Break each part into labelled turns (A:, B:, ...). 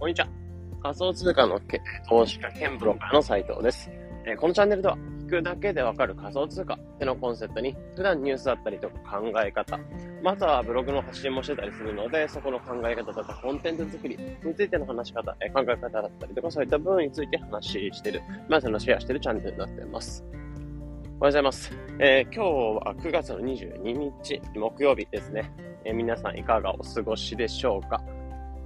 A: こんにちは。仮想通貨の投資家兼ブローカーの斉藤です。えこのチャンネルでは、聞くだけでわかる仮想通貨ってのコンセプトに、普段ニュースだったりとか考え方、またはブログの発信もしてたりするので、そこの考え方とかコンテンツ作りについての話し方、え考え方だったりとか、そういった部分について話してる、まずのシェアしてるチャンネルになってます。おはようございます。えー、今日は9月の22日、木曜日ですね。え、皆さんいかがお過ごしでしょうか？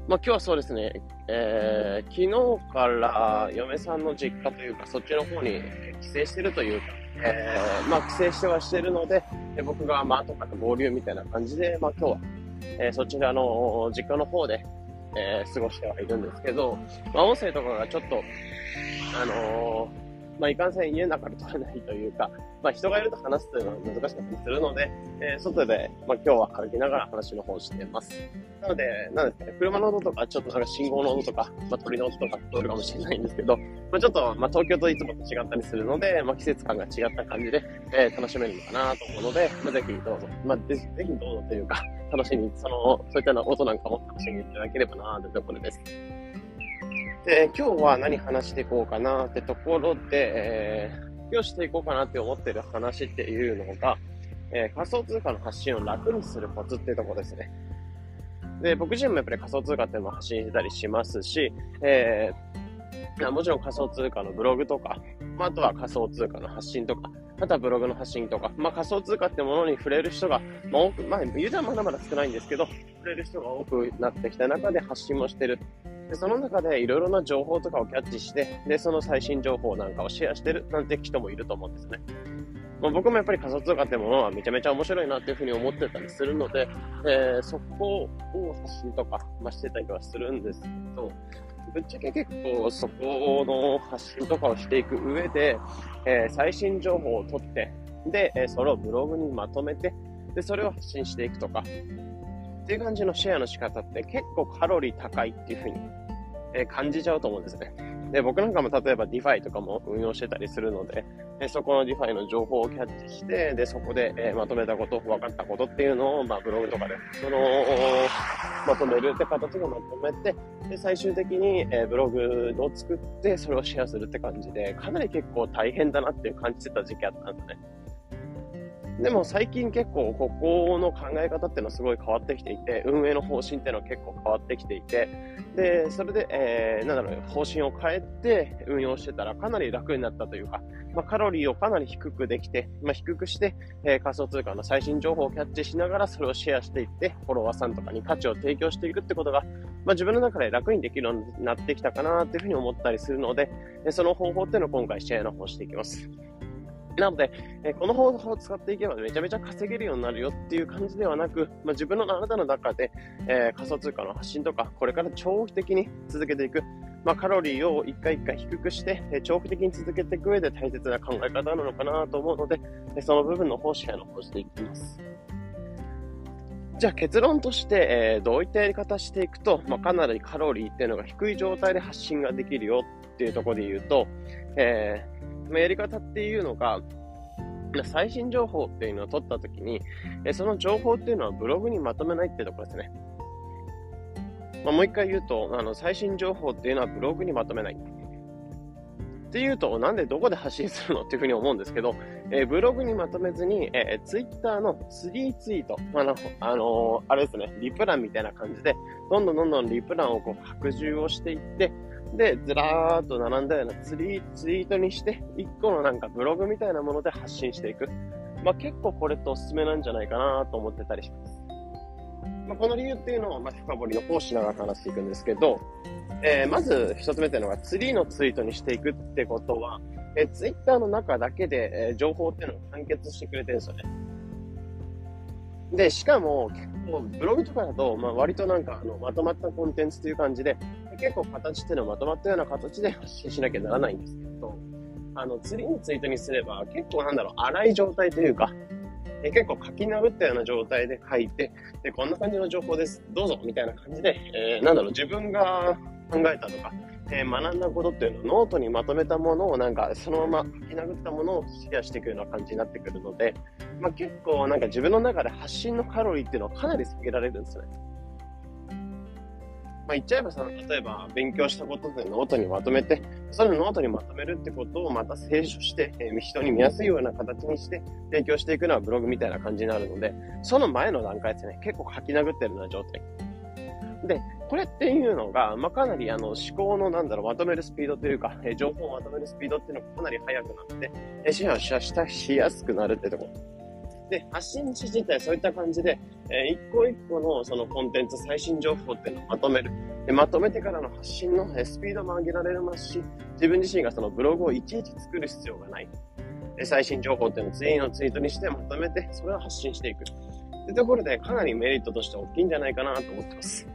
A: まあ、今日はそうですね、えー、昨日から嫁さんの実家というか、そっちの方に帰省してるというか、えー、まあ、帰省してはしてるので、で僕が、まあ、後から合流みたいな感じで、まあ、今日は、えー、そちらの実家の方で、えー、過ごしてはいるんですけど、まあ、音声とかがちょっと、あのーまあ、いかんせん家の中で取れないというか、まあ、人がいると話すというのは難しかったりするので、えー、外で、まあ、今日は歩きながら話の方をしてます。なので、なんですかね、車の音とか、ちょっとなんか信号の音とか、まあ、鳥の音とか聞こえるかもしれないんですけど、まあ、ちょっと、まあ、東京といつもと違ったりするので、まあ、季節感が違った感じで、えー、楽しめるのかなと思うので、まあ、ぜひどうぞ、まあ、ぜぜひどうぞというか、楽しみに、その、そういったような音なんかも楽しみにいただければなというところです。で、今日は何話していこうかなってところで、えー、今日していこうかなって思ってる話っていうのが、えー、仮想通貨の発信を楽にするコツっていうところですね。で、僕自身もやっぱり仮想通貨っていうのを発信してたりしますし、えー、もちろん仮想通貨のブログとか、まあ、あとは仮想通貨の発信とか、あとはブログの発信とか、まあ、仮想通貨ってものに触れる人が、まあ、多く、まあ、ユーザーまだまだ少ないんですけど、触れる人が多くなってきた中で発信もしてる。で、その中でいろいろな情報とかをキャッチして、で、その最新情報なんかをシェアしてるなんて人もいると思うんですね。まあ、僕もやっぱり仮想通貨ってものはめちゃめちゃ面白いなっていうふうに思ってたりするので、えー、そこを発信とか、まあ、してたりはするんですけど、ぶっちゃけ結構そこの発信とかをしていく上で、えー、最新情報を取って、で、それをブログにまとめて、で、それを発信していくとか、っていう感じのシェアの仕方って結構カロリー高いっていう風に、え感じちゃうと思うんですね。で、僕なんかも例えば DeFi とかも運用してたりするので、でそこの DeFi の情報をキャッチして、で、そこで、えまとめたこと、分かったことっていうのを、まあ、ブログとかで、その、まとめるって形でまとめて、で、最終的に、えブログを作って、それをシェアするって感じで、かなり結構大変だなっていう感じてた時期あったんですね。でも最近結構ここの考え方っていうのはすごい変わってきていて、運営の方針っていうのは結構変わってきていて、で、それで、えー、なんだろう、方針を変えて運用してたらかなり楽になったというか、まあ、カロリーをかなり低くできて、まあ、低くして、えー、仮想通貨の最新情報をキャッチしながらそれをシェアしていって、フォロワーさんとかに価値を提供していくってことが、まあ、自分の中で楽にできるようになってきたかなっていうふうに思ったりするので、その方法っていうのを今回シェアの方していきます。なので、えこの方法を使っていけばめちゃめちゃ稼げるようになるよっていう感じではなく、まあ、自分のあなたの中で、えー、仮想通貨の発信とか、これから長期的に続けていく、まあ、カロリーを一回一回低くして、え、長期的に続けていく上で大切な考え方なのかなと思うので、えその部分の方シェアの方していきます。じゃあ結論として、えー、どういったやり方していくと、まあ、かなりカロリーっていうのが低い状態で発信ができるよっていうところで言うと、えーまあ、やり方っていうのが、最新情報っていうのを取ったときに、その情報っていうのはブログにまとめないってところですね。まあ、もう一回言うと、あの、最新情報っていうのはブログにまとめない。っていうと、なんでどこで発信するのっていうふうに思うんですけど、えー、ブログにまとめずに、えー、ツイッターの3ツイート、あの、あのー、あれですね、リプランみたいな感じで、どんどんどんどんリプランをこう拡充をしていって、で、ずらーっと並んだようなツリーツイートにして、一個のなんかブログみたいなもので発信していく。まあ、結構これっておすすめなんじゃないかなと思ってたりします。まあ、この理由っていうのを、まあ、深掘りの方しながら話していくんですけど、えー、まず一つ目っていうのが、ツリーのツイートにしていくってことは、えー、ツイッターの中だけで、えー、情報っていうのを完結してくれてるんですよね。で、しかも、結構、ブログとかだと、まあ、割となんか、あの、まとまったコンテンツという感じで、結構形っていうのはまとまったような形で発信しなきゃならないんですけど、あの、ツリーのツイートにすれば、結構なんだろう、荒い状態というか、え結構書き殴ったような状態で書いて、で、こんな感じの情報です。どうぞみたいな感じで、えー、なんだろう、自分が考えたとか、えー、学んだことっていうのをノートにまとめたものをなんかそのまま書き殴ったものをシェアしていくような感じになってくるので、まあ、結構なんか自分の中で発信のカロリーっていうのはかなり下げられるんですね。まあ、言っちゃえばその、例えば勉強したことでノートにまとめて、そのノートにまとめるってことをまた清書して、えー、人に見やすいような形にして提供していくのはブログみたいな感じになるので、その前の段階ですね、結構書き殴ってるような状態。で、これっていうのが、まあ、かなりあの思考のなんだろう、まとめるスピードというか、えー、情報をまとめるスピードっていうのがかなり速くなって、えー、シェアしたしやすくなるってところ。で、発信地自体そういった感じで、えー、一個一個のそのコンテンツ、最新情報っていうのをまとめる。で、まとめてからの発信のスピードも上げられますし、自分自身がそのブログをいちいち作る必要がない。で、最新情報っていうのを次のツイートにしてまとめて、それを発信していく。ってところで、かなりメリットとして大きいんじゃないかなと思ってます。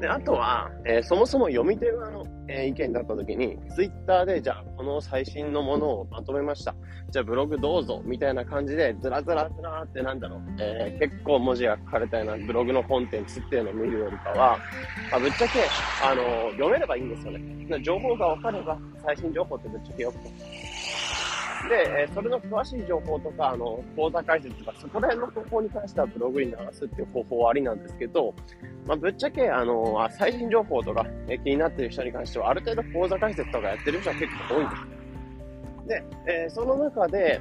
A: で、あとは、えー、そもそも読み手側の、えー、意見だった時に、ツイッターで、じゃあ、この最新のものをまとめました。じゃあ、ブログどうぞ、みたいな感じで、ずらずらずらってなんだろう、えー、結構文字が書かれたようなブログのコンテンツっていうのを見るよりかは、まあ、ぶっちゃけ、あの読めればいいんですよね。情報が分かれば、最新情報ってぶっちゃけよくて。で、えそれの詳しい情報とか、あの、講座解説とか、そこら辺の方法に関してはブログに流すっていう方法はありなんですけど、まあ、ぶっちゃけ、あの、最新情報とか、え気になってる人に関しては、ある程度講座解説とかやってる人は結構多いんです。で、え、その中で、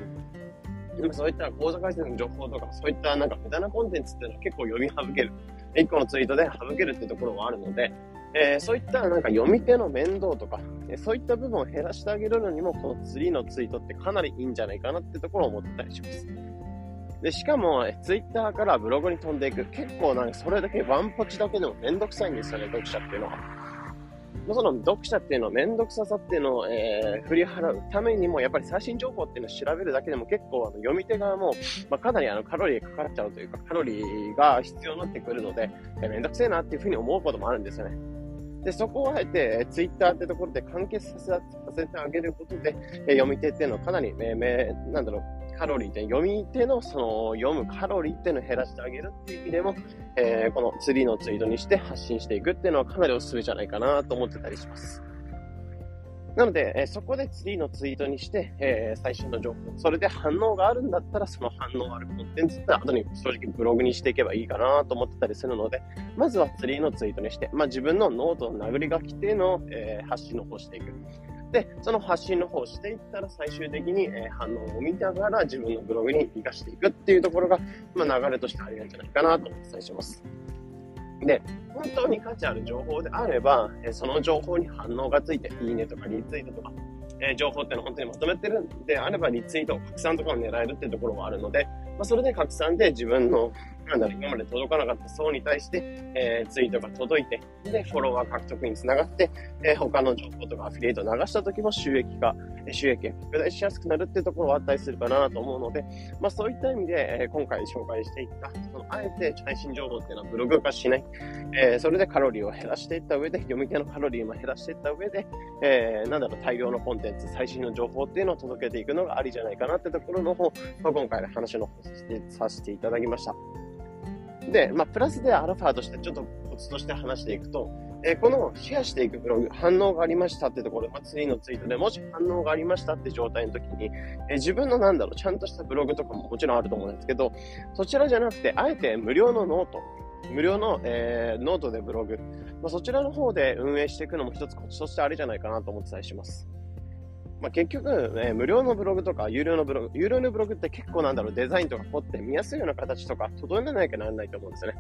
A: そういった講座解説の情報とか、そういったなんか無駄なコンテンツっていうのは結構読み省ける。1個のツイートで省けるっていうところはあるので、えー、そういったなんか読み手の面倒とか、そういった部分を減らしてあげるのにも、この次のツイートってかなりいいんじゃないかなってところを思ったりします。で、しかも、ツイッターからブログに飛んでいく。結構なんかそれだけワンポチだけでもめんどくさいんですよね、読者っていうのは。その読者っていうのはめんどくささっていうのを、えー、振り払うためにも、やっぱり最新情報っていうのを調べるだけでも結構あの読み手側も、まあ、かなりあのカロリーがかかっちゃうというか、カロリーが必要になってくるので、え、めんどくせえなっていうふうに思うこともあるんですよね。で、そこをあえて、ツイッターってところで完結させさせてあげることで、え読み手っていうのはかなり、えー、なんだろう、カロリーで、読み手のその読むカロリーっていうのを減らしてあげるっていう意味でも、えー、このツリーのツイートにして発信していくっていうのはかなりおすすめじゃないかなと思ってたりします。なので、えー、そこで次のツイートにして、えー、最新の情報、それで反応があるんだったら、その反応あるコンテンツって後に正直ブログにしていけばいいかなと思ってたりするので、まずはツリーのツイートにして、まあ、自分のノートの殴り書きでのを、えー、発信の方していく。で、その発信の方をしていったら最終的に、え反応を見ながら自分のブログに活かしていくっていうところが、まあ、流れとしてありなんじゃないかなとお伝えします。で、本当に価値ある情報であれば、えその情報に反応がついて、いいねとかリツイートとか、え情報ってのを本当にまとめてるんであれば、リツイート、拡散とかを狙えるっていうところもあるので、まあ、それで拡散で自分のなんだろ、今まで届かなかった層に対して、えー、ツイートが届いて、で、フォロワー獲得につながって、えー、他の情報とかアフィリエイトを流した時も収益化、収益が拡大しやすくなるっていうところはあったりするかなと思うので、まあそういった意味で、えー、今回紹介していった、そのあえて最新情報っていうのはブログ化しない、えー、それでカロリーを減らしていった上で、読み手のカロリーも減らしていった上で、えー、なんだろう、大量のコンテンツ、最新の情報っていうのを届けていくのがありじゃないかなってところの方、まあ、今回の話の方させていただきました。で、まあ、プラスでアルファとしてちょっとコツとして話していくと、え、このシェアしていくブログ、反応がありましたってところで、まあ、次のツイートでもし反応がありましたって状態の時に、え、自分のなんだろう、ちゃんとしたブログとかももちろんあると思うんですけど、そちらじゃなくて、あえて無料の note、無料の、えー、ノートでブログ、まあ、そちらの方で運営していくのも一つコツとしてあれじゃないかなと思ってたりします。まあ、結局、ね、無料のブログとか、有料のブログ、有料のブログって結構なんだろう、デザインとか凝って見やすいような形とか、整えなきゃならないと思うんですよね。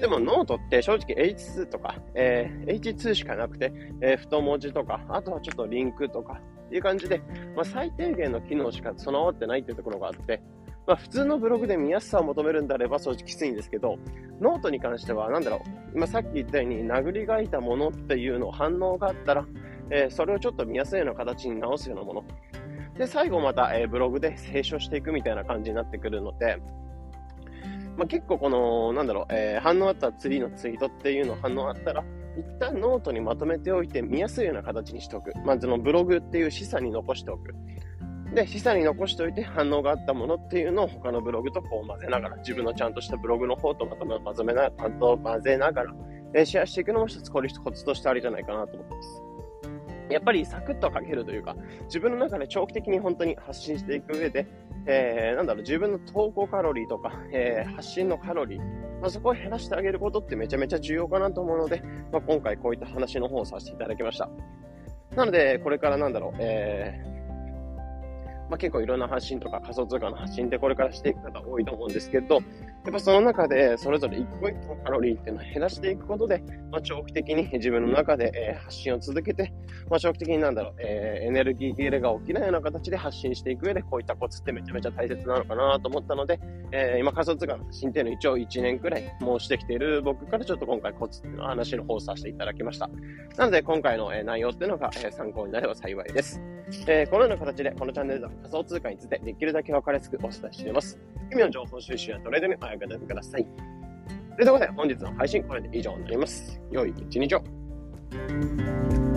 A: でもノートって正直 H2 とか、えー、H2 しかなくて、えー、太文字とか、あとはちょっとリンクとかっていう感じで、まあ、最低限の機能しか備わってないっていうところがあって、まあ、普通のブログで見やすさを求めるんであれば正直きついんですけど、ノートに関しては、なんだろう、今さっき言ったように殴り書いたものっていうの反応があったら、え、それをちょっと見やすいような形に直すようなもの。で、最後また、え、ブログで清書していくみたいな感じになってくるので、まあ、結構この、なんだろう、えー、反応あったツリーのツイートっていうの反応あったら、一旦ノートにまとめておいて見やすいような形にしておく。まず、のブログっていう資産に残しておく。で、資産に残しておいて反応があったものっていうのを他のブログとこう混ぜながら、自分のちゃんとしたブログの方とまとめ、まとめな、と混ぜながら、え、シェアしていくのも一つコツとしてありじゃないかなと思ってます。やっぱりサクッとかけるというか、自分の中で長期的に本当に発信していく上で、えー、なんだろう、自分の投稿カロリーとか、えー、発信のカロリー、まあ、そこを減らしてあげることってめちゃめちゃ重要かなと思うので、まあ、今回こういった話の方をさせていただきました。なので、これからなんだろう、えー、まあ、結構いろんな発信とか仮想通貨の発信ってこれからしていく方多いと思うんですけど、やっぱその中でそれぞれ一個一個のカロリーっていうのを減らしていくことで、まあ、長期的に自分の中で、え、発信を続けて、まあ、長期的になんだろう、えー、エネルギー切れが起きないような形で発信していく上で、こういったコツってめちゃめちゃ大切なのかなと思ったので、えー、今仮想通貨の発信っていうのを一応1年くらい申してきている僕からちょっと今回コツっていうの話の方させていただきました。なので今回の内容っていうのが、参考になれば幸いです。えこのような形でこのチャンネルでは仮想通貨についてできるだけ分かりやすくお伝えしています。意味の情報収集やトレードにお役立てください。ということで本日の配信これで以上になります。良い一日を。